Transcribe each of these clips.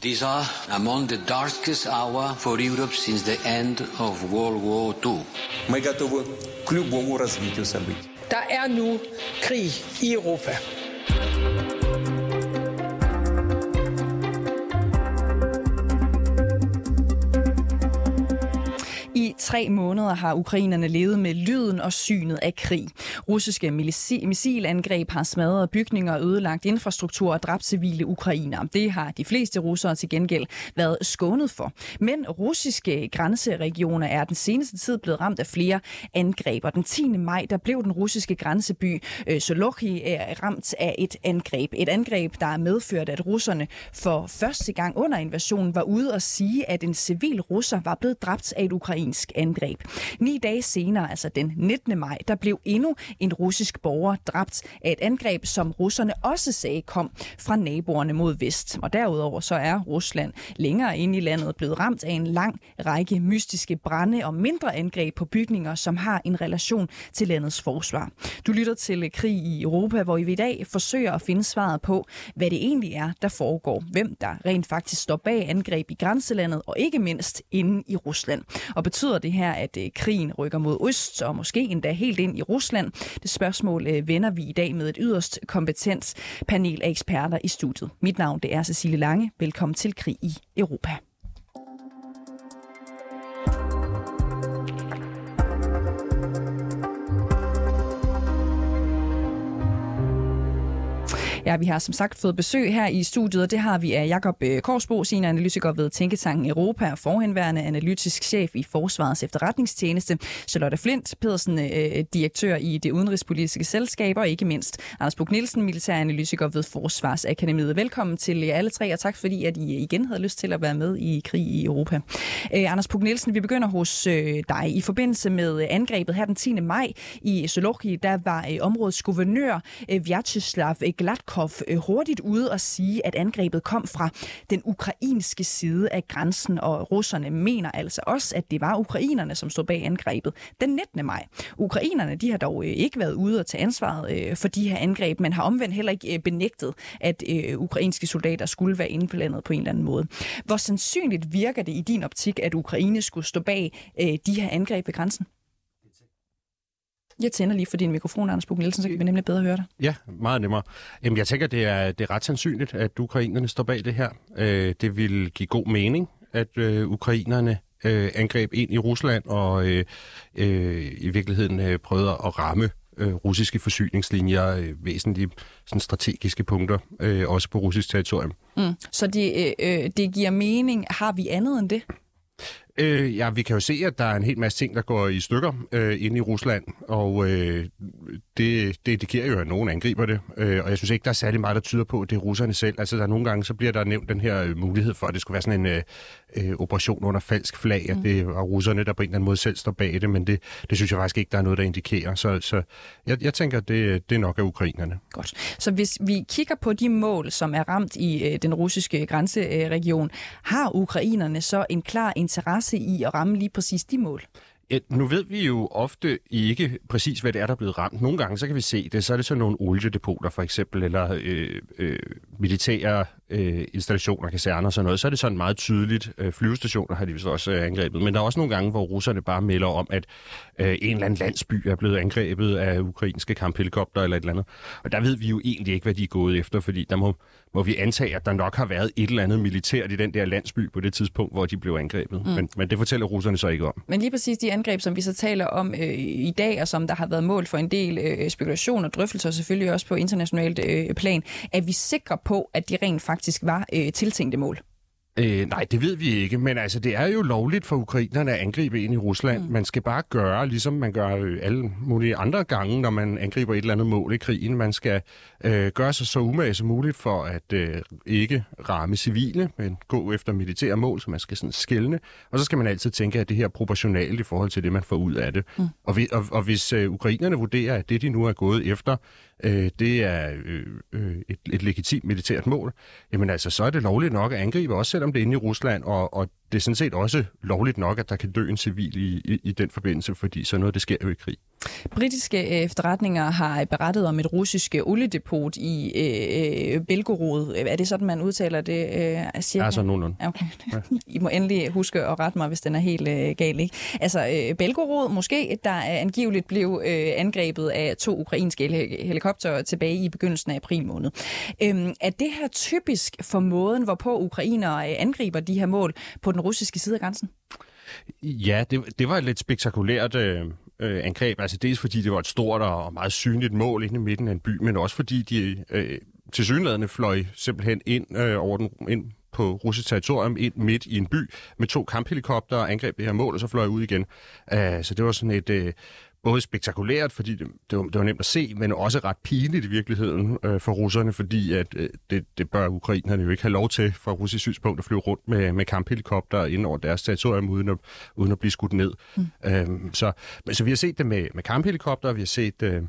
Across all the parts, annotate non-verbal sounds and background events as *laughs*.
These are among the darkest hour for Europe since the end of World War II. Мы готовы к любому развитию событий. Der er nu krig i Europa. Tre måneder har ukrainerne levet med lyden og synet af krig. Russiske missilangreb har smadret bygninger og ødelagt infrastruktur og dræbt civile ukrainere. Det har de fleste russere til gengæld været skånet for. Men russiske grænseregioner er den seneste tid blevet ramt af flere angreb. Og den 10. maj der blev den russiske grænseby øh, Solokhi øh, ramt af et angreb. Et angreb, der er medført, at russerne for første gang under invasionen var ude og sige, at en civil russer var blevet dræbt af et ukrainsk angreb. Ni dage senere, altså den 19. maj, der blev endnu en russisk borger dræbt af et angreb, som russerne også sagde kom fra naboerne mod vest. Og derudover så er Rusland længere inde i landet blevet ramt af en lang række mystiske brænde og mindre angreb på bygninger, som har en relation til landets forsvar. Du lytter til Krig i Europa, hvor vi i dag forsøger at finde svaret på, hvad det egentlig er, der foregår. Hvem der rent faktisk står bag angreb i grænselandet, og ikke mindst inde i Rusland. Og betyder det her, at øh, krigen rykker mod øst, og måske endda helt ind i Rusland? Det spørgsmål øh, vender vi i dag med et yderst kompetent panel af eksperter i studiet. Mit navn det er Cecilie Lange. Velkommen til Krig i Europa. Ja, vi har som sagt fået besøg her i studiet, og det har vi af Jakob øh, Korsbo, Korsbo, senioranalytiker ved Tænketanken Europa og forhenværende analytisk chef i Forsvarets efterretningstjeneste, Charlotte Flint Pedersen, øh, direktør i det udenrigspolitiske selskab, og ikke mindst Anders Bug Nielsen, militæranalytiker ved Forsvarsakademiet. Velkommen til jer alle tre, og tak fordi, at I igen havde lyst til at være med i krig i Europa. Eh, Anders Buk Nielsen, vi begynder hos dig. I forbindelse med angrebet her den 10. maj i Solochi, der var øh, områdets guvernør Vyacheslav Glatko Peskov øh, hurtigt ude og sige, at angrebet kom fra den ukrainske side af grænsen, og russerne mener altså også, at det var ukrainerne, som stod bag angrebet den 19. maj. Ukrainerne de har dog øh, ikke været ude og tage ansvaret øh, for de her angreb, men har omvendt heller ikke benægtet, at ukrainske soldater skulle være inde på landet på en eller anden måde. Hvor sandsynligt virker det i din optik, at Ukraine skulle stå bag de her angreb ved grænsen? Jeg tænder lige for din mikrofon, Anders Buk Nielsen, så kan vi nemlig bedre høre dig. Ja, meget nemmere. Jamen, jeg tænker, det er, det er ret sandsynligt, at ukrainerne står bag det her. Øh, det vil give god mening, at øh, ukrainerne øh, angreb ind i Rusland og øh, øh, i virkeligheden øh, prøvede at ramme øh, russiske forsyningslinjer, øh, væsentlige sådan strategiske punkter, øh, også på russisk territorium. Mm. Så det, øh, det giver mening. Har vi andet end det? Øh, ja, vi kan jo se, at der er en hel masse ting, der går i stykker øh, inde i Rusland, og øh, det, det indikerer jo, at nogen angriber det. Øh, og jeg synes ikke, der er særlig meget, der tyder på, at det er russerne selv. Altså, der er nogle gange, så bliver der nævnt den her øh, mulighed for, at det skulle være sådan en øh, øh, operation under falsk flag, at mm. det var russerne, der på en eller anden måde selv står bag det, men det, det synes jeg faktisk ikke, der er noget, der indikerer. Så, så jeg, jeg tænker, at det, det nok er ukrainerne. Godt. Så hvis vi kigger på de mål, som er ramt i øh, den russiske grænseregion, har ukrainerne så en klar interesse i at ramme lige præcis de mål? Nu ved vi jo ofte ikke præcis, hvad det er, der er blevet ramt. Nogle gange så kan vi se det, så er det sådan nogle oliedepoter for eksempel, eller øh, øh, militære øh, installationer, kaserner og sådan noget. Så er det sådan meget tydeligt. Øh, flyvestationer har de vist også øh, angrebet. Men der er også nogle gange, hvor russerne bare melder om, at øh, en eller anden landsby er blevet angrebet af ukrainske kamphelikopter eller et eller andet. Og der ved vi jo egentlig ikke, hvad de er gået efter, fordi der må, må vi antage, at der nok har været et eller andet militært i den der landsby på det tidspunkt, hvor de blev angrebet. Mm. Men, men det fortæller russerne så ikke om. Men lige præcis de angreb, som vi så taler om øh, i dag, og som der har været mål for en del øh, spekulation og drøftelser, selvfølgelig også på internationalt øh, plan, er vi sikre på, at de rent faktisk var øh, tiltænkte mål? Øh, nej, det ved vi ikke, men altså det er jo lovligt for ukrainerne at angribe ind i Rusland. Mm. Man skal bare gøre, ligesom man gør øh, alle mulige andre gange, når man angriber et eller andet mål i krigen. Man skal øh, gøre sig så umage som muligt for at øh, ikke ramme civile, men gå efter militære mål, så man skal sådan skælne. Og så skal man altid tænke, at det her er proportionalt i forhold til det, man får ud af det. Mm. Og, vi, og, og hvis øh, ukrainerne vurderer, at det, de nu er gået efter, øh, det er øh, øh, et, et legitimt militært mål, jamen altså, så er det lovligt nok at angribe, også selvom det er inde i Rusland, og, og det er sådan set også lovligt nok, at der kan dø en civil i, i, i den forbindelse, fordi sådan noget, det sker jo i krig. Britiske øh, efterretninger har berettet om et russisk oliedepot i øh, Belgorod. Er det sådan, man udtaler det? Øh, cirka? Altså nogenlunde. Okay. Ja. *laughs* I må endelig huske at rette mig, hvis den er helt øh, gal. Ikke? Altså, øh, Belgorod måske, der angiveligt blev øh, angrebet af to ukrainske helikoptere tilbage i begyndelsen af april måned. Øh, er det her typisk for måden, hvorpå ukrainere angriber de her mål på den russiske side af grænsen? Ja, det, det var et lidt spektakulært øh, øh, angreb. Altså dels fordi det var et stort og meget synligt mål inde i midten af en by, men også fordi de øh, til synlædende fløj simpelthen ind øh, over den, ind på russisk territorium ind midt i en by med to kamphelikopter og angreb det her mål, og så fløj ud igen. Uh, så det var sådan et... Uh, både spektakulært, fordi det, det, var, det var nemt at se, men også ret pinligt i virkeligheden øh, for russerne, fordi at øh, det, det bør ukrainerne jo ikke have lov til fra russisk synspunkt at flyve rundt med, med kamphelikopter ind over deres territorium uden at, uden at blive skudt ned. Mm. Øhm, så, så vi har set det med, med kamphelikopter, vi har set øh,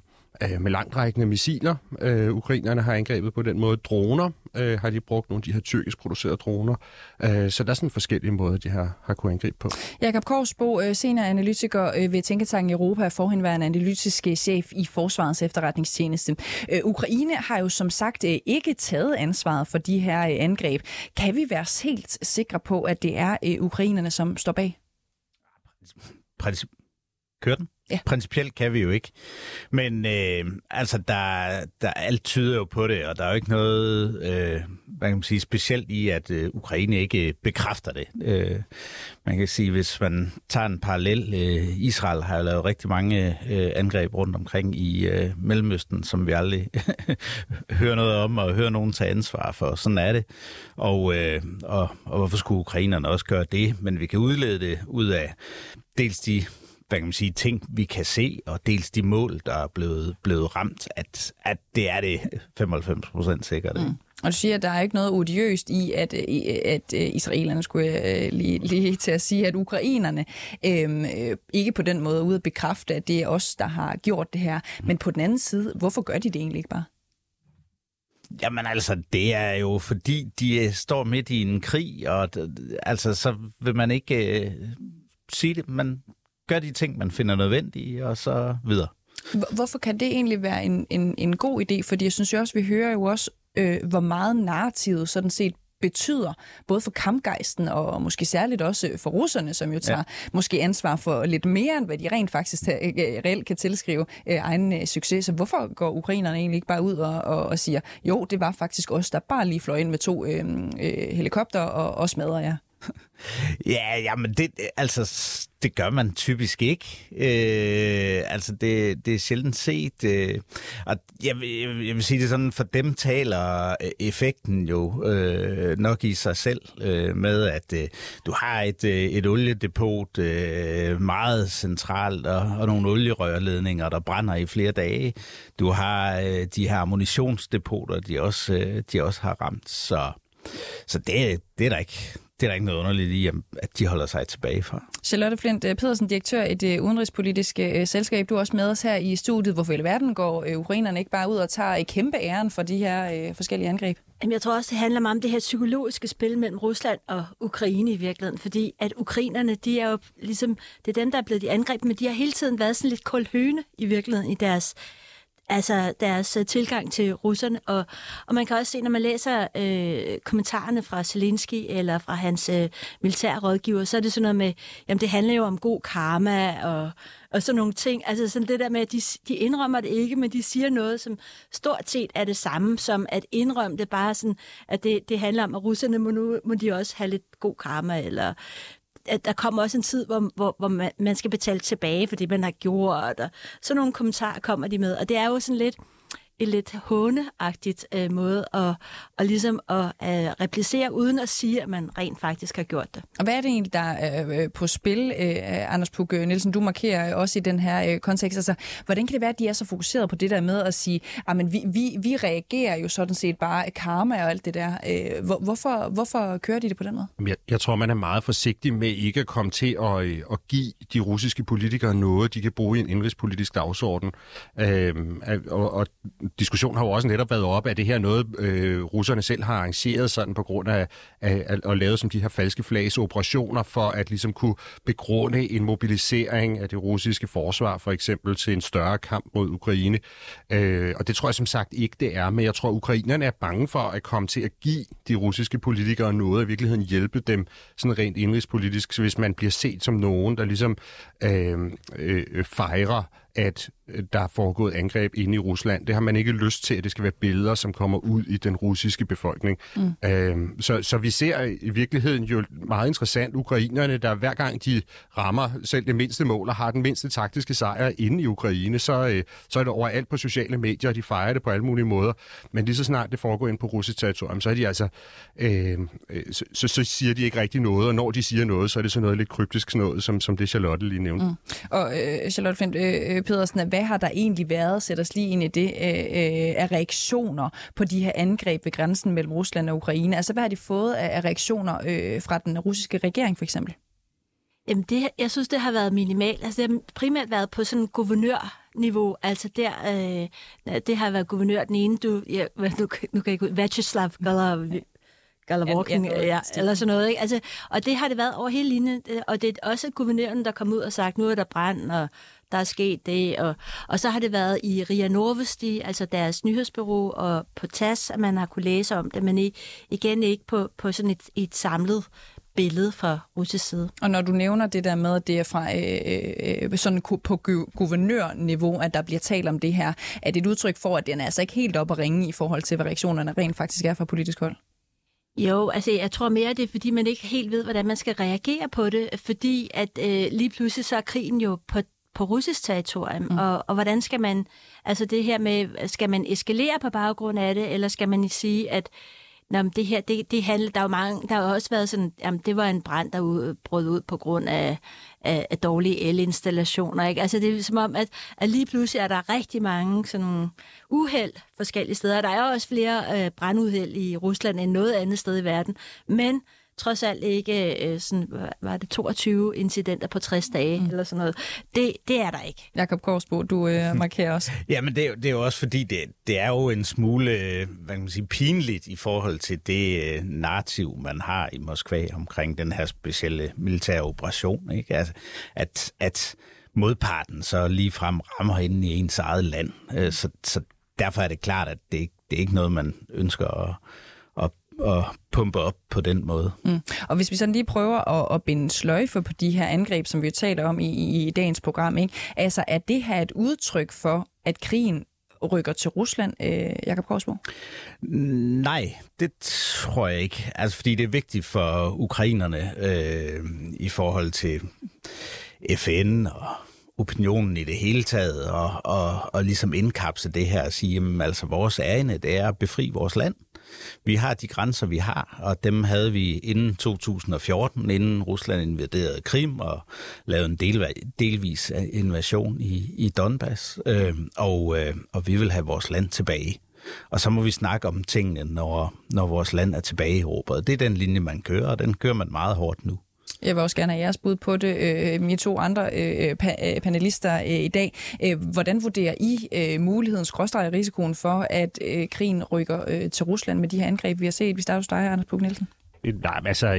øh, med langtrækkende missiler. Øh, ukrainerne har angrebet på den måde. Droner øh, har de brugt, nogle af de her tyrkisk producerede droner. Øh, så der er sådan forskellige måder, de har, har kunnet angribe på. Jakob Korsbo, øh, senere analytiker øh, ved Tænketanken Europa, er forhenværende analytisk chef i Forsvarets efterretningstjeneste. Øh, Ukraine har jo som sagt øh, ikke taget ansvaret for de her øh, angreb. Kan vi være helt sikre på, at det er øh, ukrainerne, som står bag? Kør den. Ja. Principielt kan vi jo ikke. Men øh, altså, der, der alt tyder jo på det, og der er jo ikke noget øh, hvad kan man sige, specielt i, at øh, Ukraine ikke bekræfter det. Øh, man kan sige, hvis man tager en parallel, øh, Israel har jo lavet rigtig mange øh, angreb rundt omkring i øh, Mellemøsten, som vi aldrig *laughs* hører noget om, og hører nogen tage ansvar for. Sådan er det. Og, øh, og, og hvorfor skulle ukrainerne også gøre det? Men vi kan udlede det ud af dels de hvad kan man sige, ting, vi kan se, og dels de mål, der er blevet, blevet ramt, at, at det er det 95 procent sikkert. Mm. Og du siger, at der er ikke noget odiøst i, at, at israelerne skulle lige, lige til at sige, at ukrainerne øhm, ikke på den måde er ude at bekræfte, at det er os, der har gjort det her. Men på den anden side, hvorfor gør de det egentlig ikke bare? Jamen altså, det er jo fordi, de står midt i en krig, og altså, så vil man ikke øh, sige det. Man gør de ting, man finder nødvendige, og så videre. Hvorfor kan det egentlig være en, en, en god idé? Fordi jeg synes jo også, vi hører jo også, øh, hvor meget narrativet sådan set betyder, både for kampgejsten og måske særligt også for russerne, som jo tager ja. måske ansvar for lidt mere, end hvad de rent faktisk øh, reelt kan tilskrive øh, egen øh, succes. Så hvorfor går ukrainerne egentlig ikke bare ud og, og, og siger, jo, det var faktisk os, der bare lige fløj ind med to øh, øh, helikopter og, og smadrer jer? ja, ja, jamen det, altså, det gør man typisk ikke. Øh, altså, det, det er sjældent set. Øh, og jeg, jeg, jeg vil sige det sådan, for dem taler øh, effekten jo øh, nok i sig selv øh, med, at øh, du har et, øh, et oliedepot øh, meget centralt, og, og nogle olierørledninger, der brænder i flere dage. Du har øh, de her ammunitionsdepoter, de også, øh, de også har ramt. Så, så det, det er der ikke det er der ikke noget underligt i, at de holder sig tilbage fra. Charlotte Flint øh, Pedersen, direktør i det udenrigspolitiske øh, selskab. Du er også med os her i studiet. Hvorfor i verden går øh, ukrainerne ikke bare ud og tager kæmpe æren for de her forskellige angreb? Jamen, jeg tror også, det handler meget om det her psykologiske spil mellem Rusland og Ukraine i virkeligheden. Fordi at ukrainerne, de er jo ligesom, det er dem, der er blevet de angreb, men de har hele tiden været sådan lidt koldhøne i virkeligheden i deres altså deres øh, tilgang til russerne. Og, og man kan også se, når man læser øh, kommentarerne fra Zelensky eller fra hans øh, militærrådgiver, så er det sådan noget med, jamen det handler jo om god karma og, og sådan nogle ting. Altså sådan det der med, at de, de indrømmer det ikke, men de siger noget, som stort set er det samme som at indrømme det bare sådan, at det, det handler om, at russerne må, nu, må de også have lidt god karma, eller der kommer også en tid, hvor, hvor, hvor man, man skal betale tilbage for det, man har gjort. Og sådan nogle kommentarer kommer de med. Og det er jo sådan lidt en lidt håneagtigt øh, måde at, og ligesom at øh, replicere, uden at sige, at man rent faktisk har gjort det. Og hvad er det egentlig, der er øh, på spil, øh, Anders Puk Nielsen? Du markerer også i den her øh, kontekst. Altså, hvordan kan det være, at de er så fokuseret på det der med at sige, at ah, vi, vi, vi reagerer jo sådan set bare karma og alt det der. Øh, hvor, hvorfor, hvorfor kører de det på den måde? Jeg, jeg tror, man er meget forsigtig med ikke at komme til at, øh, at give de russiske politikere noget, de kan bruge i en indrigspolitisk dagsorden. Øh, og, og diskussion har jo også netop været op, at det her noget, øh, russerne selv har arrangeret sådan på grund af, af, af at lave som de her falske flags operationer for at ligesom kunne begrunde en mobilisering af det russiske forsvar, for eksempel til en større kamp mod Ukraine. Øh, og det tror jeg som sagt ikke, det er, men jeg tror, at ukrainerne er bange for at komme til at give de russiske politikere noget, og i virkeligheden hjælpe dem sådan rent indrigspolitisk, så hvis man bliver set som nogen, der ligesom øh, øh, fejrer at øh, der er foregået angreb inde i Rusland. Det har man ikke lyst til, at det skal være billeder, som kommer ud i den russiske befolkning. Mm. Øhm, så, så vi ser i virkeligheden jo meget interessant ukrainerne, der hver gang de rammer selv det mindste mål og har den mindste taktiske sejr inde i Ukraine, så, øh, så er det overalt på sociale medier, og de fejrer det på alle mulige måder. Men lige så snart det foregår ind på russisk territorium, så er de altså, øh, øh, så, så, så siger de ikke rigtig noget, og når de siger noget, så er det sådan noget lidt kryptisk noget, som, som det Charlotte lige nævnte. Mm. Og øh, Charlotte Flint, øh, Pedersen, hvad har der egentlig været, sæt os lige ind i det, øh, øh, af reaktioner på de her angreb ved grænsen mellem Rusland og Ukraine? Altså, hvad har de fået af reaktioner øh, fra den russiske regering, for eksempel? Jamen, det, jeg synes, det har været minimalt. Altså, det har primært været på sådan guvernørniveau. Altså, der, øh, det har været guvernør den ene, du, ja, nu, nu kan jeg ikke Vacheslav Galov, Galavorken, ja, ja, eller sådan noget. Ikke? Altså, og det har det været over hele linjen, og det er også guvernøren, der kom ud og sagt, nu er der brand, og der er sket det. Og, og så har det været i RIA Novosti, altså deres nyhedsbureau, og på TAS, at man har kunne læse om det, men i, igen ikke på, på sådan et, et samlet billede fra russisk side. Og når du nævner det der med, at det er fra øh, øh, sådan på guvernørniveau, at der bliver talt om det her, er det et udtryk for, at den er altså ikke helt op at ringe i forhold til, hvad reaktionerne rent faktisk er fra politisk hold? Jo, altså jeg tror mere, det er, fordi man ikke helt ved, hvordan man skal reagere på det, fordi at øh, lige pludselig så er krigen jo på på russisk territorium, mm. og, og hvordan skal man, altså det her med, skal man eskalere på baggrund af det, eller skal man sige, at Nå, det her, det, det handler, der er jo mange, der har også været sådan, jamen, det var en brand, der brød ud på grund af, af, af dårlige elinstallationer, ikke? Altså, det er som om, at, at lige pludselig er der rigtig mange sådan uheld forskellige steder. Der er også flere øh, branduheld i Rusland end noget andet sted i verden, men trods alt ikke øh, sådan, var det 22 incidenter på 60 dage, mm. eller sådan noget. Det, det er der ikke. Jakob Korsbo, du øh, *laughs* markerer også. ja, men det, det er jo også fordi, det, det er jo en smule hvad kan man sige, pinligt i forhold til det øh, narrativ, man har i Moskva omkring den her specielle militære operation. Ikke? Altså, at, at modparten så lige frem rammer ind i ens eget land. Øh, så, så derfor er det klart, at det, det er ikke noget, man ønsker at at pumpe op på den måde. Mm. Og hvis vi sådan lige prøver at, at binde sløjfe på de her angreb, som vi jo taler om i, i dagens program, ikke? altså er det her et udtryk for, at krigen rykker til Rusland, øh, Jakob Korsbo? Nej, det tror jeg ikke. Altså, fordi det er vigtigt for ukrainerne øh, i forhold til FN og opinionen i det hele taget, og, og, og ligesom indkapse det her og sige, jamen, altså vores ærne, det er at befri vores land. Vi har de grænser, vi har, og dem havde vi inden 2014, inden Rusland invaderede Krim og lavede en del, delvis invasion i, i Donbass. Øh, og, øh, og vi vil have vores land tilbage. Og så må vi snakke om tingene, når, når vores land er tilbage i Europa. Det er den linje, man kører, og den kører man meget hårdt nu. Jeg vil også gerne have jeres bud på det, øh, mine to andre øh, øh pa- øh, panelister øh, i dag. Øh, hvordan vurderer I øh, muligheden, skråstrej risikoen for, at øh, krigen rykker øh, til Rusland med de her angreb, vi har set? Vi starter hos dig, Anders Puk Nielsen. Nej, altså,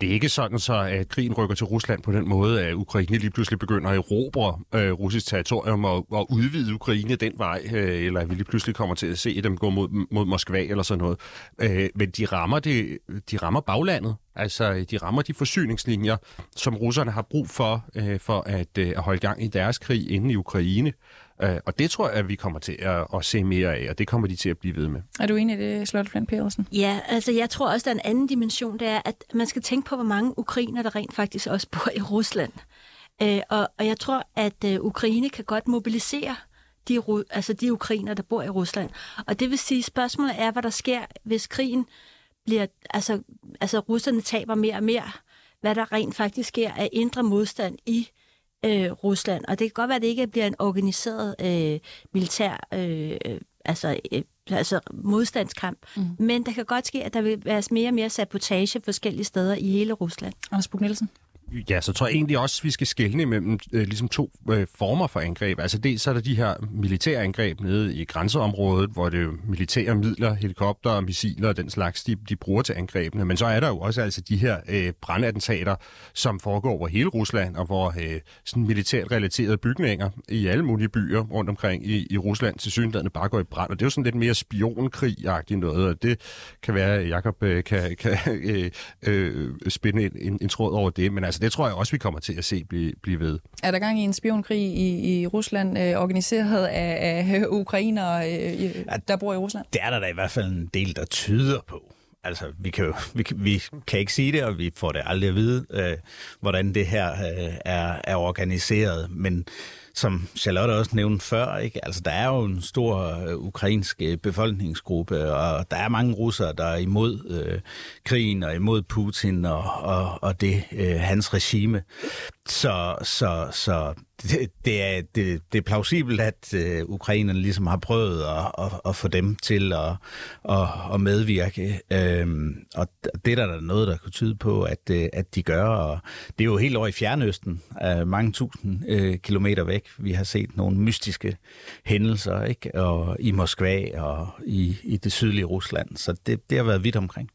det er ikke sådan, så at krigen rykker til Rusland på den måde, at Ukraine lige pludselig begynder at erobre øh, russisk territorium og, og udvide Ukraine den vej, øh, eller at vi lige pludselig kommer til at se dem gå mod, mod Moskva eller sådan noget. Øh, men de rammer, det, de rammer baglandet. Altså, de rammer de forsyningslinjer, som russerne har brug for, øh, for at, øh, at holde gang i deres krig inde i Ukraine. Øh, og det tror jeg, at vi kommer til at, at se mere af, og det kommer de til at blive ved med. Er du enig i det, Slotte Flint Pedersen? Ja, altså jeg tror også, der er en anden dimension, det er, at man skal tænke på, hvor mange ukrainer, der rent faktisk også bor i Rusland. Øh, og, og jeg tror, at øh, Ukraine kan godt mobilisere de, altså de ukrainer, der bor i Rusland. Og det vil sige, spørgsmålet er, hvad der sker, hvis krigen bliver, altså, altså russerne taber mere og mere, hvad der rent faktisk sker af indre modstand i øh, Rusland. Og det kan godt være, at det ikke bliver en organiseret øh, militær øh, altså, øh, altså modstandskamp. Mm. Men der kan godt ske, at der vil være mere og mere sabotage forskellige steder i hele Rusland. Anders Buk Nielsen? Ja, så tror jeg egentlig også, at vi skal skelne mellem øh, ligesom to øh, former for angreb. Altså dels er der de her militære angreb nede i grænseområdet, hvor det er militære midler, helikopter, missiler og den slags, de, de bruger til angrebene. Men så er der jo også altså de her øh, brandattentater, som foregår over hele Rusland, og hvor øh, sådan militært relaterede bygninger i alle mulige byer rundt omkring i, i Rusland til synligheden bare går i brand. Og det er jo sådan lidt mere spionkrig-agtigt noget, og det kan være, at Jacob øh, kan, kan *laughs* øh, øh, spænde en, en, en tråd over det. Men altså, det tror jeg også, vi kommer til at se blive, blive ved. Er der gang i en spionkrig i, i Rusland, øh, organiseret af, af *laughs* ukrainere, øh, der bor i Rusland? Det er der da i hvert fald en del, der tyder på. Altså, vi kan jo vi, vi kan ikke sige det, og vi får det aldrig at vide, øh, hvordan det her øh, er, er organiseret. Men som Charlotte også nævnte før, ikke? Altså, der er jo en stor øh, ukrainsk øh, befolkningsgruppe, og der er mange russere, der er imod øh, krigen og imod Putin og, og, og det øh, hans regime. Så, så, så det, det, er, det, det er plausibelt, at øh, ukrainerne ligesom har prøvet at, at, at få dem til at, at, at medvirke. Øhm, og det er der noget, der kunne tyde på, at, øh, at de gør. Og det er jo helt over i Fjernøsten, øh, mange tusind øh, kilometer væk. Vi har set nogle mystiske hændelser ikke? Og i Moskva og i, i det sydlige Rusland. Så det, det har været vidt omkring.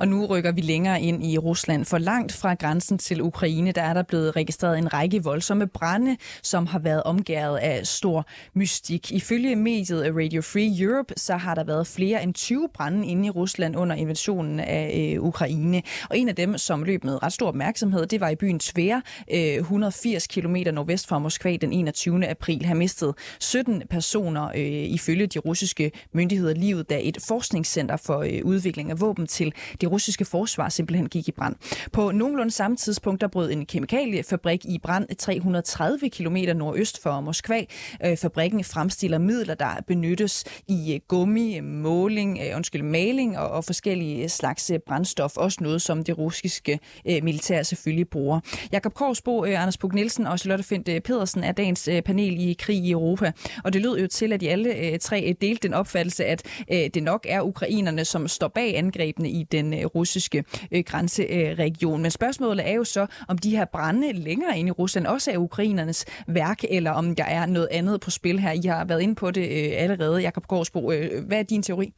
Og nu rykker vi længere ind i Rusland. For langt fra grænsen til Ukraine, der er der blevet registreret en række voldsomme brænde, som har været omgået af stor mystik. Ifølge mediet Radio Free Europe, så har der været flere end 20 brænde inde i Rusland under invasionen af øh, Ukraine. Og en af dem, som løb med ret stor opmærksomhed, det var i byen Tver, øh, 180 km nordvest fra Moskva den 21. april. Har mistet 17 personer øh, ifølge de russiske myndigheder livet, da et forskningscenter for øh, udvikling af våben til det det russiske forsvar simpelthen gik i brand. På nogenlunde samme tidspunkt, der brød en kemikaliefabrik i brand 330 km nordøst for Moskva. Øh, fabrikken fremstiller midler, der benyttes i øh, gummi, måling, øh, undskyld, maling og, og forskellige slags brændstof. Også noget, som det russiske militær selvfølgelig bruger. Jakob Korsbo, Anders Pug Nielsen og Charlotte Fint Pedersen er dagens panel i krig i Europa. Og det lød jo til, at de alle tre delte den opfattelse, at det nok er ukrainerne, som står bag angrebene i den Øh, russiske øh, grænseregion. Men spørgsmålet er jo så, om de her brænde længere ind i Rusland også er ukrainernes værk, eller om der er noget andet på spil her. I har været inde på det øh, allerede, Jakob Gårdsbo. Øh, hvad er din teori?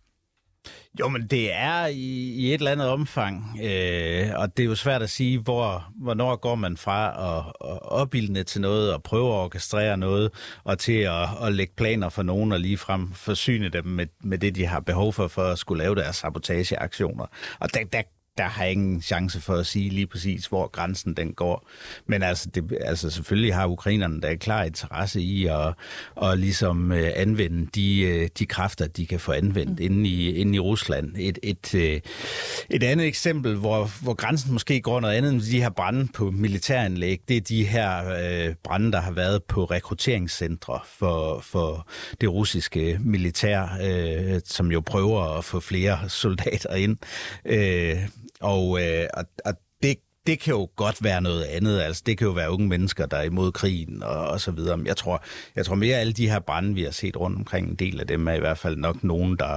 Jo, men det er i, i et eller andet omfang, øh, og det er jo svært at sige, hvor, hvornår går man fra at, at opildne til noget og prøve at orkestrere noget, og til at, at lægge planer for nogen og ligefrem forsyne dem med, med det, de har behov for, for at skulle lave deres sabotageaktioner. Og der, der, der har jeg ingen chance for at sige lige præcis, hvor grænsen den går. Men altså, det, altså selvfølgelig har ukrainerne der klar interesse i at, at ligesom uh, anvende de, uh, de kræfter, de kan få anvendt mm. inde, i, inde i Rusland. Et, et, uh, et andet eksempel, hvor, hvor grænsen måske går noget andet end de her brænde på militæranlæg, det er de her uh, brænde, der har været på rekrutteringscentre for, for det russiske militær, uh, som jo prøver at få flere soldater ind. Uh, og, øh, og, og det, det kan jo godt være noget andet. Altså, det kan jo være unge mennesker, der er imod krigen og, og så videre. Men jeg tror, jeg tror mere, at alle de her brænde, vi har set rundt omkring, en del af dem er i hvert fald nok nogen, der,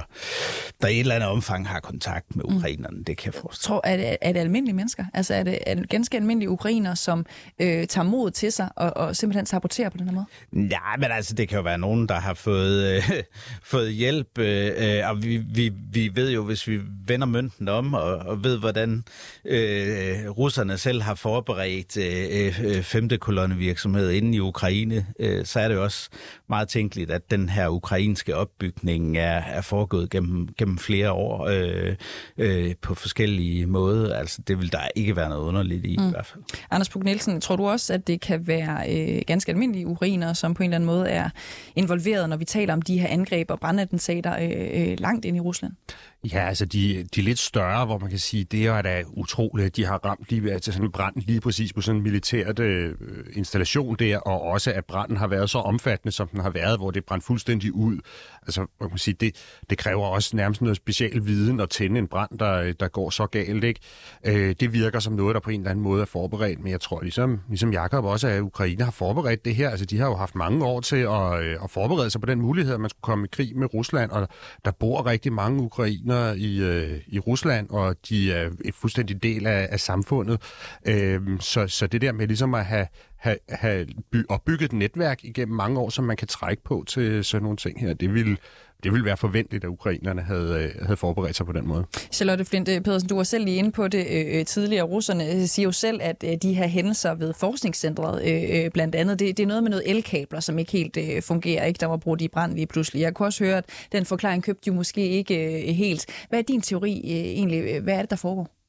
der i et eller andet omfang har kontakt med mm. ukrainerne. Mm. Det kan jeg forestille tror, er det, er det almindelige mennesker? Altså er det, er det ganske almindelige ukrainer, som øh, tager mod til sig og, og simpelthen saboterer på den her måde? Ja, men altså, det kan jo være nogen, der har fået, øh, *laughs* fået hjælp. Øh, øh, og vi, vi, vi ved jo, hvis vi vender mønten om og, og ved, hvordan øh, russerne selv har forberedt øh, øh, femte kolonnevirksomhed inde i Ukraine, øh, så er det jo også meget tænkeligt, at den her ukrainske opbygning er, er foregået gennem, gennem flere år øh, øh, på forskellige måder. Altså, det vil der ikke være noget underligt i, mm. i hvert fald. Anders Puk Nielsen, tror du også, at det kan være øh, ganske almindelige ukrainer, som på en eller anden måde er involveret, når vi taler om de her angreb og brandattentater øh, øh, langt ind i Rusland? Ja, altså de, de lidt større, hvor man kan sige, det er da utroligt, at de har ramt lige, altså sådan en brand lige præcis på sådan en militært øh, installation der, og også at branden har været så omfattende, som den har været, hvor det brændt fuldstændig ud. Altså, man kan sige, det, det kræver også nærmest noget speciel viden at tænde en brand, der, der går så galt, ikke? Øh, det virker som noget, der på en eller anden måde er forberedt, men jeg tror ligesom, ligesom Jakob også, at Ukraine har forberedt det her. Altså, de har jo haft mange år til at, øh, at forberede sig på den mulighed, at man skulle komme i krig med Rusland, og der bor rigtig mange ukrainer ukrainere i, øh, i Rusland, og de er en fuldstændig del af, af samfundet. Øh, så, så det der med ligesom at have, have, have by, opbygget et netværk igennem mange år, som man kan trække på til sådan nogle ting her, det ville det ville være forventeligt, at ukrainerne havde, øh, havde forberedt sig på den måde. Charlotte Flint øh, Pedersen, du var selv lige inde på det øh, øh tidligere. Russerne siger jo selv, at øh, de her hændelser ved forskningscentret, øh, blandt andet, det, det er noget med noget elkabler, som ikke helt øh, fungerer. Ikke? Der var brugt i brand lige pludselig. Jeg kunne også høre, at den forklaring købte jo måske ikke øh, helt. Hvad er din teori øh, egentlig? Hvad er det, der foregår?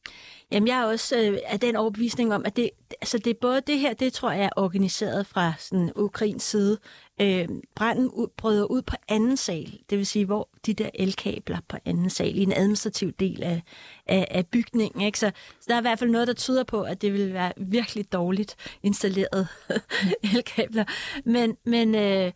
Jamen, jeg er også øh, af den overbevisning om, at det, altså det er både det her, det tror jeg er organiseret fra sådan Ukrains side. Øh, branden ud, bryder ud på anden sal, det vil sige, hvor de der elkabler på anden sal, i en administrativ del af, af, af bygningen. Ikke? Så, så der er i hvert fald noget, der tyder på, at det vil være virkelig dårligt installeret *laughs* elkabler. Men, men øh,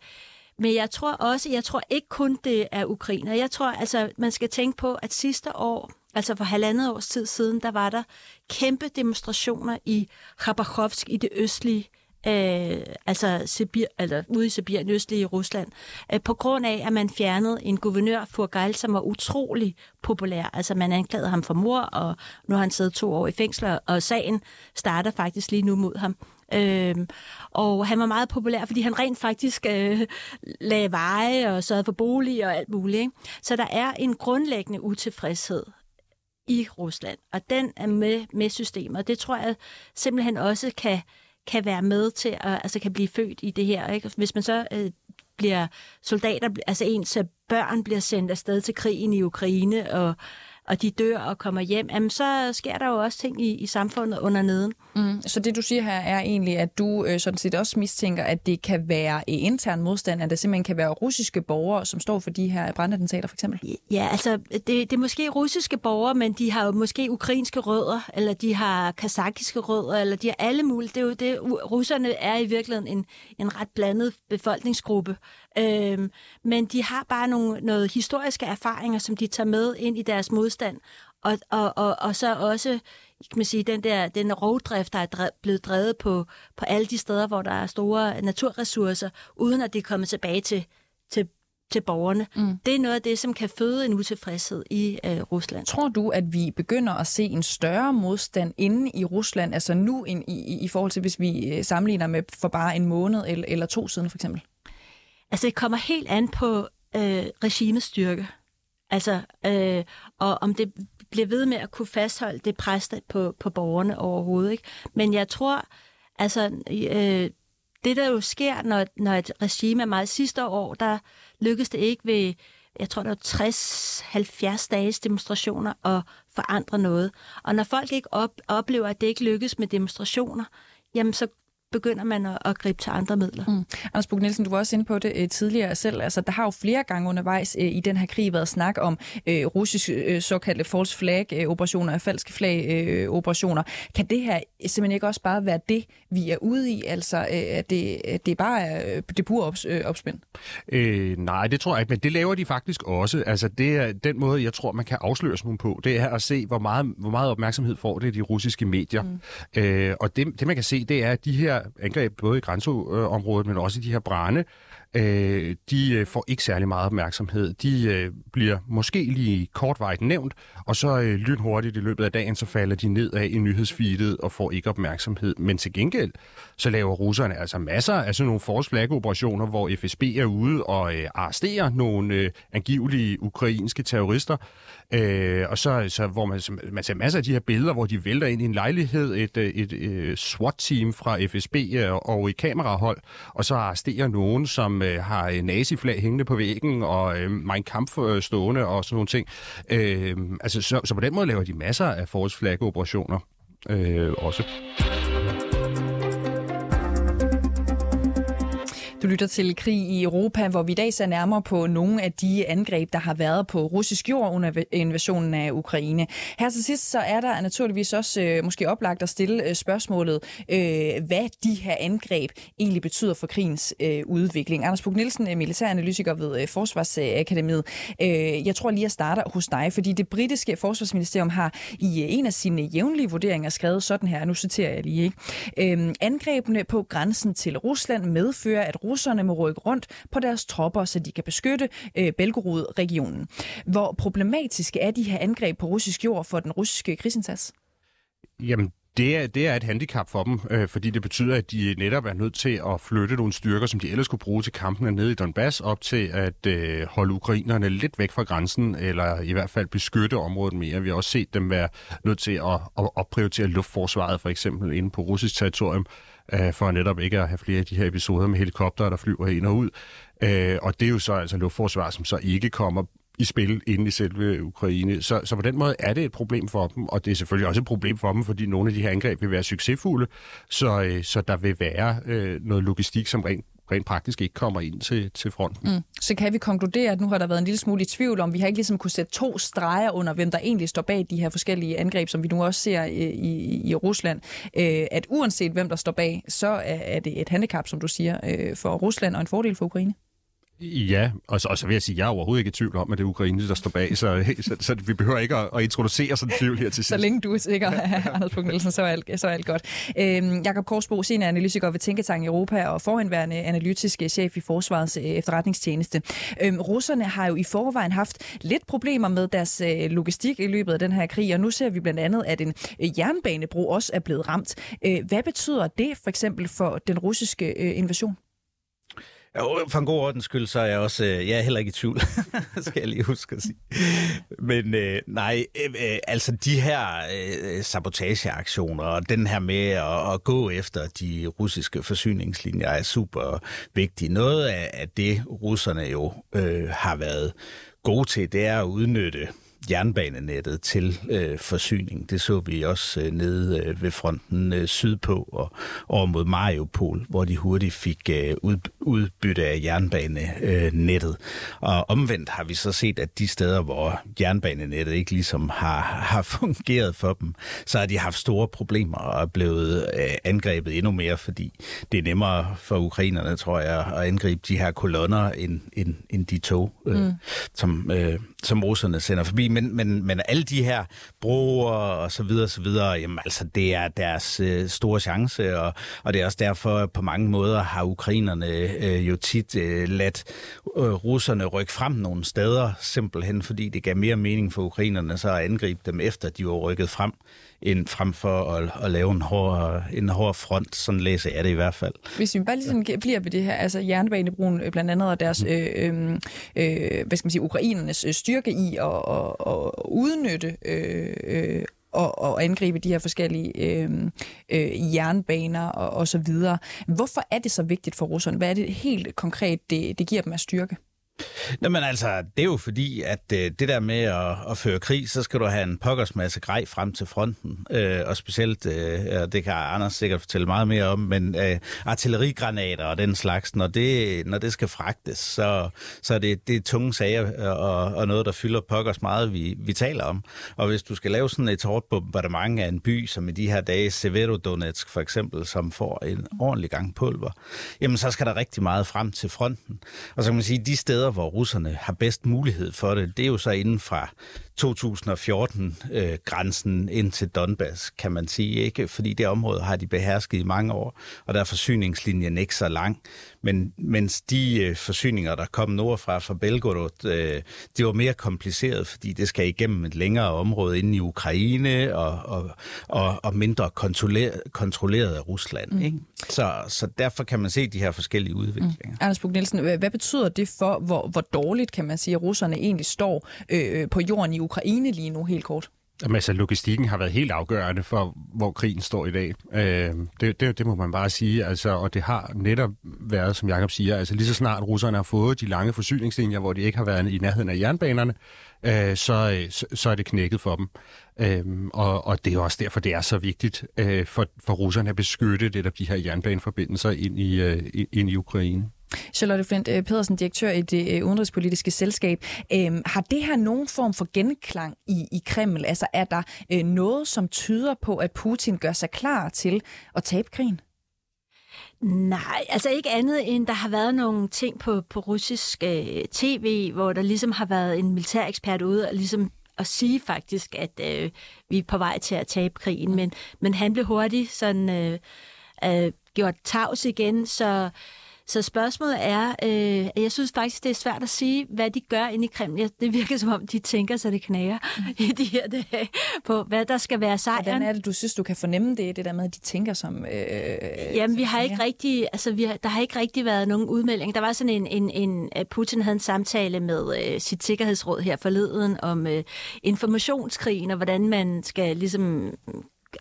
men jeg tror også, jeg tror ikke kun det er ukrainer. Jeg tror, altså, man skal tænke på, at sidste år, altså for halvandet års tid siden, der var der kæmpe demonstrationer i Khabarovsk i det østlige øh, altså Sibir, eller ude i Sibirien, østlige Rusland, øh, på grund af, at man fjernede en guvernør, Furgal, som var utrolig populær. Altså man anklagede ham for mor, og nu har han siddet to år i fængsel, og sagen starter faktisk lige nu mod ham. Øhm, og han var meget populær, fordi han rent faktisk øh, lagde veje og sørgede for bolig og alt muligt. Ikke? Så der er en grundlæggende utilfredshed i Rusland, og den er med, med systemet. Det tror jeg simpelthen også kan, kan være med til at altså kan blive født i det her. Ikke? Hvis man så øh, bliver soldater, altså ens børn bliver sendt afsted til krigen i Ukraine, og og de dør og kommer hjem, jamen så sker der jo også ting i, i samfundet under neden. Mm. Så det du siger her er egentlig, at du øh, sådan set også mistænker, at det kan være intern modstand, at det simpelthen kan være russiske borgere, som står for de her brandattentater for eksempel? Ja, altså det, det er måske russiske borgere, men de har jo måske ukrainske rødder, eller de har kazakiske rødder, eller de har alle mulige. Det er jo det, russerne er i virkeligheden en, en ret blandet befolkningsgruppe. Øhm, men de har bare nogle, noget historiske erfaringer, som de tager med ind i deres modstand. Og, og, og, og så også kan man sige, den der den rovdrift, der er drev, blevet drevet på, på alle de steder, hvor der er store naturressourcer, uden at det kommer tilbage til, til, til borgerne. Mm. Det er noget af det, som kan føde en utilfredshed i øh, Rusland. Tror du, at vi begynder at se en større modstand inde i Rusland, altså nu i, i, i forhold til, hvis vi øh, sammenligner med for bare en måned eller, eller to siden for eksempel? Altså, det kommer helt an på øh, regimets styrke. Altså, øh, og om det bliver ved med at kunne fastholde det pres på, på borgerne overhovedet. Ikke? Men jeg tror, altså, øh, det der jo sker, når, når et regime er meget sidste år, der lykkedes det ikke ved, jeg tror, der var 60-70 dages demonstrationer at forandre noget. Og når folk ikke op, oplever, at det ikke lykkes med demonstrationer, jamen så begynder man at, at gribe til andre midler. Mm. Anders Bug Nielsen, du var også inde på det uh, tidligere selv. Altså, der har jo flere gange undervejs uh, i den her krig været snak om uh, russiske uh, såkaldte false flag-operationer, uh, falske flag-operationer. Uh, kan det her simpelthen ikke også bare være det, vi er ude i? Altså, uh, at det, at det bare er uh, det pure ops, uh, opspind? Øh, nej, det tror jeg ikke, men det laver de faktisk også. Altså, det er den måde, jeg tror, man kan afsløre sådan på. Det er at se, hvor meget, hvor meget opmærksomhed får det de russiske medier. Mm. Øh, og det, det, man kan se, det er, at de her angreb både i grænseområdet, men også i de her brænde, øh, de øh, får ikke særlig meget opmærksomhed. De øh, bliver måske lige kortvejt nævnt, og så øh, lynhurtigt i løbet af dagen, så falder de ned af i nyhedsfeedet og får ikke opmærksomhed. Men til gengæld, så laver russerne altså masser af sådan nogle force operationer hvor FSB er ude og øh, arresterer nogle øh, angivelige ukrainske terrorister, øh, og så, så hvor man, man ser masser af de her billeder, hvor de vælter ind i en lejlighed, et, øh, et, et, SWAT-team fra FSB øh, og i kamerahold, og så arresterer nogen, som øh, har naziflag hængende på væggen, og øh, Mein Kampf stående og sådan nogle ting. Øh, altså, så, så på den måde laver de masser af forårsflaggeoperationer øh, også. Du lytter til Krig i Europa, hvor vi i dag ser nærmere på nogle af de angreb, der har været på russisk jord under invasionen af Ukraine. Her til sidst så er der naturligvis også øh, måske oplagt at stille øh, spørgsmålet, øh, hvad de her angreb egentlig betyder for krigens øh, udvikling. Anders Puk Nielsen, øh, militæranalytiker ved øh, Forsvarsakademiet. Øh, jeg tror lige at starter hos dig, fordi det britiske forsvarsministerium har i øh, en af sine jævnlige vurderinger skrevet sådan her, nu citerer jeg lige, ikke? Øh, angrebene på grænsen til Rusland medfører, at russerne må rykke rundt på deres tropper, så de kan beskytte øh, Belgorod-regionen. Hvor problematiske er de her angreb på russisk jord for den russiske krigsindsats? Jamen, det er, det er et handicap for dem, øh, fordi det betyder, at de netop er nødt til at flytte nogle styrker, som de ellers kunne bruge til kampene nede i Donbass, op til at øh, holde ukrainerne lidt væk fra grænsen, eller i hvert fald beskytte området mere. Vi har også set dem være nødt til at, at opprioritere luftforsvaret, for eksempel inde på russisk territorium, øh, for netop ikke at have flere af de her episoder med helikopter, der flyver ind og ud. Øh, og det er jo så altså luftforsvar, som så ikke kommer i spil inde i selve Ukraine. Så, så på den måde er det et problem for dem, og det er selvfølgelig også et problem for dem, fordi nogle af de her angreb vil være succesfulde, så, øh, så der vil være øh, noget logistik, som rent rent praktisk ikke kommer ind til, til fronten. Mm. Så kan vi konkludere, at nu har der været en lille smule i tvivl om, vi har ikke ligesom kunne sætte to streger under, hvem der egentlig står bag de her forskellige angreb, som vi nu også ser i, i, i Rusland. Øh, at uanset hvem der står bag, så er, er det et handicap, som du siger, øh, for Rusland og en fordel for Ukraine. Ja, og så, og så vil jeg sige, at jeg er overhovedet ikke i tvivl om, at det er Ukraine, der står bag, så, *laughs* så, så vi behøver ikke at, at introducere sådan en tvivl her til sidst. Så længe du er sikker, *laughs* Anders Punkt Nielsen, så er alt, så er alt godt. Øhm, Jakob Korsbo, senior analytiker ved Tænketank Europa og forhenværende analytiske chef i Forsvarets øh, efterretningstjeneste. Øhm, russerne har jo i forvejen haft lidt problemer med deres øh, logistik i løbet af den her krig, og nu ser vi blandt andet, at en øh, jernbanebro også er blevet ramt. Øh, hvad betyder det for eksempel for den russiske øh, invasion? Jo, for en god ordens skyld, så er jeg også, øh, jeg er heller ikke i tvivl, *laughs* skal jeg lige huske at sige. Men øh, nej, øh, øh, altså de her øh, sabotageaktioner og den her med at, at gå efter de russiske forsyningslinjer er super vigtige. Noget af, af det, russerne jo øh, har været gode til, det er at udnytte jernbanenettet til øh, forsyning. Det så vi også øh, nede øh, ved fronten øh, sydpå og over mod Mariupol, hvor de hurtigt fik øh, ud, udbytte af jernbanenettet. Og omvendt har vi så set, at de steder, hvor jernbanenettet ikke ligesom har, har *laughs* fungeret for dem, så har de haft store problemer og er blevet øh, angrebet endnu mere, fordi det er nemmere for ukrainerne, tror jeg, at angribe de her kolonner end, end, end de tog, øh, mm. som, øh, som russerne sender forbi men, men, men alle de her broer og så videre, så videre, jamen altså, det er deres øh, store chance, og, og det er også derfor, på mange måder har ukrainerne øh, jo tit øh, ladt øh, russerne rykke frem nogle steder, simpelthen fordi det gav mere mening for ukrainerne så at angribe dem efter, de var rykket frem end frem for at, at lave en hård, en hård front. Sådan læser jeg det i hvert fald. Hvis vi bare lige sådan bliver ved det her, altså jernbanebroen øh, blandt andet, og deres, mm. øh, øh, øh, hvad skal man sige, ukrainernes øh, styrke i at, at, at udnytte øh, øh, og, og angribe de her forskellige øh, øh, jernbaner og, og så videre. Hvorfor er det så vigtigt for russerne? Hvad er det helt konkret, det, det giver dem af styrke? Jamen men altså, det er jo fordi, at øh, det der med at, at føre krig, så skal du have en pokkers masse grej frem til fronten. Øh, og specielt, øh, det kan Anders sikkert fortælle meget mere om, men øh, artillerigranater og den slags, når det, når det skal fragtes, så, så er det, det er tunge sager øh, og, og noget, der fylder pokkers meget, vi, vi taler om. Og hvis du skal lave sådan et hårdt bombardement af en by, som i de her dage, Severodonetsk for eksempel, som får en ordentlig gang pulver, jamen så skal der rigtig meget frem til fronten. Og så kan man sige, de steder, steder, hvor russerne har bedst mulighed for det, det er jo så inden fra 2014-grænsen øh, ind til Donbass, kan man sige, ikke? Fordi det område har de behersket i mange år, og der er forsyningslinjen ikke så lang. Men mens de øh, forsyninger, der kom nordfra fra Belgorod, øh, det var mere kompliceret, fordi det skal igennem et længere område inde i Ukraine og, og, og, og mindre kontrolleret, kontrolleret af Rusland. Mm. Ikke? Så, så derfor kan man se de her forskellige udviklinger. Mm. Anders Bug Nielsen, hvad betyder det for, hvor, hvor dårligt kan man sige, at russerne egentlig står øh, på jorden i Ukraine lige nu helt kort? Jamen, altså, logistikken har været helt afgørende for, hvor krigen står i dag. Øh, det, det, det må man bare sige. Altså, og det har netop været, som Jakob siger, altså lige så snart russerne har fået de lange forsyningslinjer, hvor de ikke har været i nærheden af jernbanerne, øh, så, så, så er det knækket for dem. Øh, og, og det er også derfor, det er så vigtigt øh, for, for russerne at beskytte det, der de her jernbaneforbindelser ind i, øh, ind i Ukraine. Charlotte Flint øh, Pedersen, direktør i det øh, udenrigspolitiske selskab. Øhm, har det her nogen form for genklang i, i Kreml? Altså er der øh, noget, som tyder på, at Putin gør sig klar til at tabe krigen? Nej, altså ikke andet end, der har været nogle ting på, på russisk øh, tv, hvor der ligesom har været en militær ekspert ude og ligesom at sige faktisk, at øh, vi er på vej til at tabe krigen, men, men han blev hurtigt sådan øh, øh, gjort tavs igen, så så spørgsmålet er, øh, jeg synes faktisk, det er svært at sige, hvad de gør inde i Kreml. Det virker som om, de tænker sig det knager mm. *laughs* i de her dage på, hvad der skal være sejren. Hvordan er det, du synes, du kan fornemme det, det der med, at de tænker som... Øh, Jamen, vi har ikke rigtig, altså, vi har, der har ikke rigtig været nogen udmelding. Der var sådan en, en, en Putin havde en samtale med øh, sit sikkerhedsråd her forleden om øh, informationskrigen, og hvordan man skal ligesom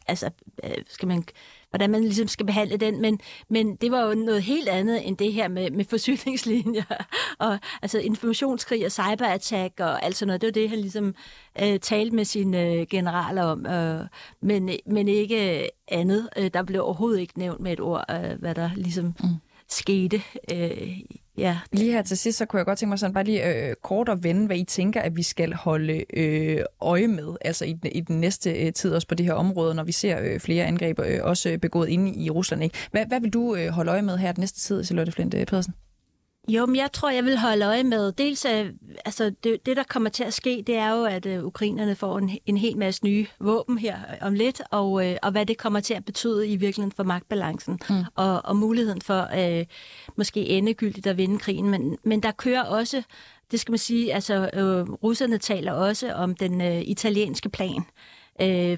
altså, øh, skal man, hvordan man ligesom skal behandle den, men, men det var jo noget helt andet end det her med, med forsyningslinjer, *laughs* og altså informationskrig og cyberattack og alt sådan noget. Det var det, han ligesom øh, talte med sine øh, generaler om, øh, men, men ikke andet. Øh, der blev overhovedet ikke nævnt med et ord, øh, hvad der ligesom mm. skete øh, Ja. Lige her til sidst, så kunne jeg godt tænke mig sådan bare lige øh, kort at vende, hvad I tænker, at vi skal holde øh, øje med, altså i, i den næste øh, tid også på det her område, når vi ser øh, flere angreb øh, også begået inde i Rusland. Ikke? Hvad, hvad vil du øh, holde øje med her den næste tid, Charlotte Flint øh, Pedersen? Jo, men jeg tror, jeg vil holde øje med. Dels, uh, altså det, det, der kommer til at ske, det er jo, at uh, ukrainerne får en, en hel masse nye våben her om lidt, og, uh, og hvad det kommer til at betyde i virkeligheden for magtbalancen, mm. og, og muligheden for uh, måske endegyldigt at vinde krigen. Men, men der kører også, det skal man sige, altså uh, russerne taler også om den uh, italienske plan, øh,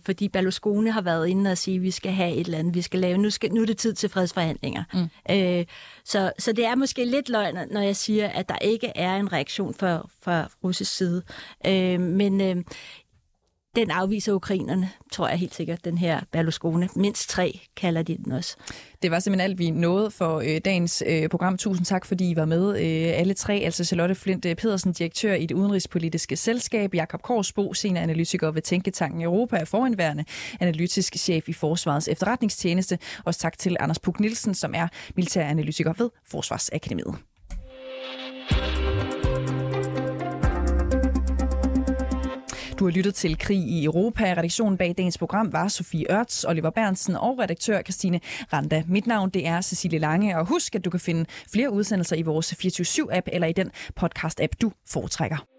fordi Berlusconi har været inde og sige, at vi skal have et eller andet, vi skal lave, nu, skal, nu er det tid til fredsforhandlinger. Mm. Øh, så, så det er måske lidt løgn, når jeg siger, at der ikke er en reaktion fra, fra russisk side. Øh, men øh, den afviser ukrainerne, tror jeg helt sikkert, den her Berlusconi. Mindst tre kalder de den også. Det var simpelthen alt, vi nåede for øh, dagens øh, program. Tusind tak, fordi I var med øh, alle tre. Altså Charlotte Flint øh, Pedersen, direktør i det udenrigspolitiske selskab, Jakob Korsbo, senioranalytiker ved Tænketanken Europa, er foranværende analytisk chef i Forsvarets efterretningstjeneste. Også tak til Anders Puk Nielsen, som er militæranalytiker ved Forsvarsakademiet. Du har lyttet til Krig i Europa. Redaktionen bag dagens program var Sofie Ørts, Oliver Bernsen og redaktør Christine Randa. Mit navn det er Cecilie Lange, og husk, at du kan finde flere udsendelser i vores 24-7-app eller i den podcast-app, du foretrækker.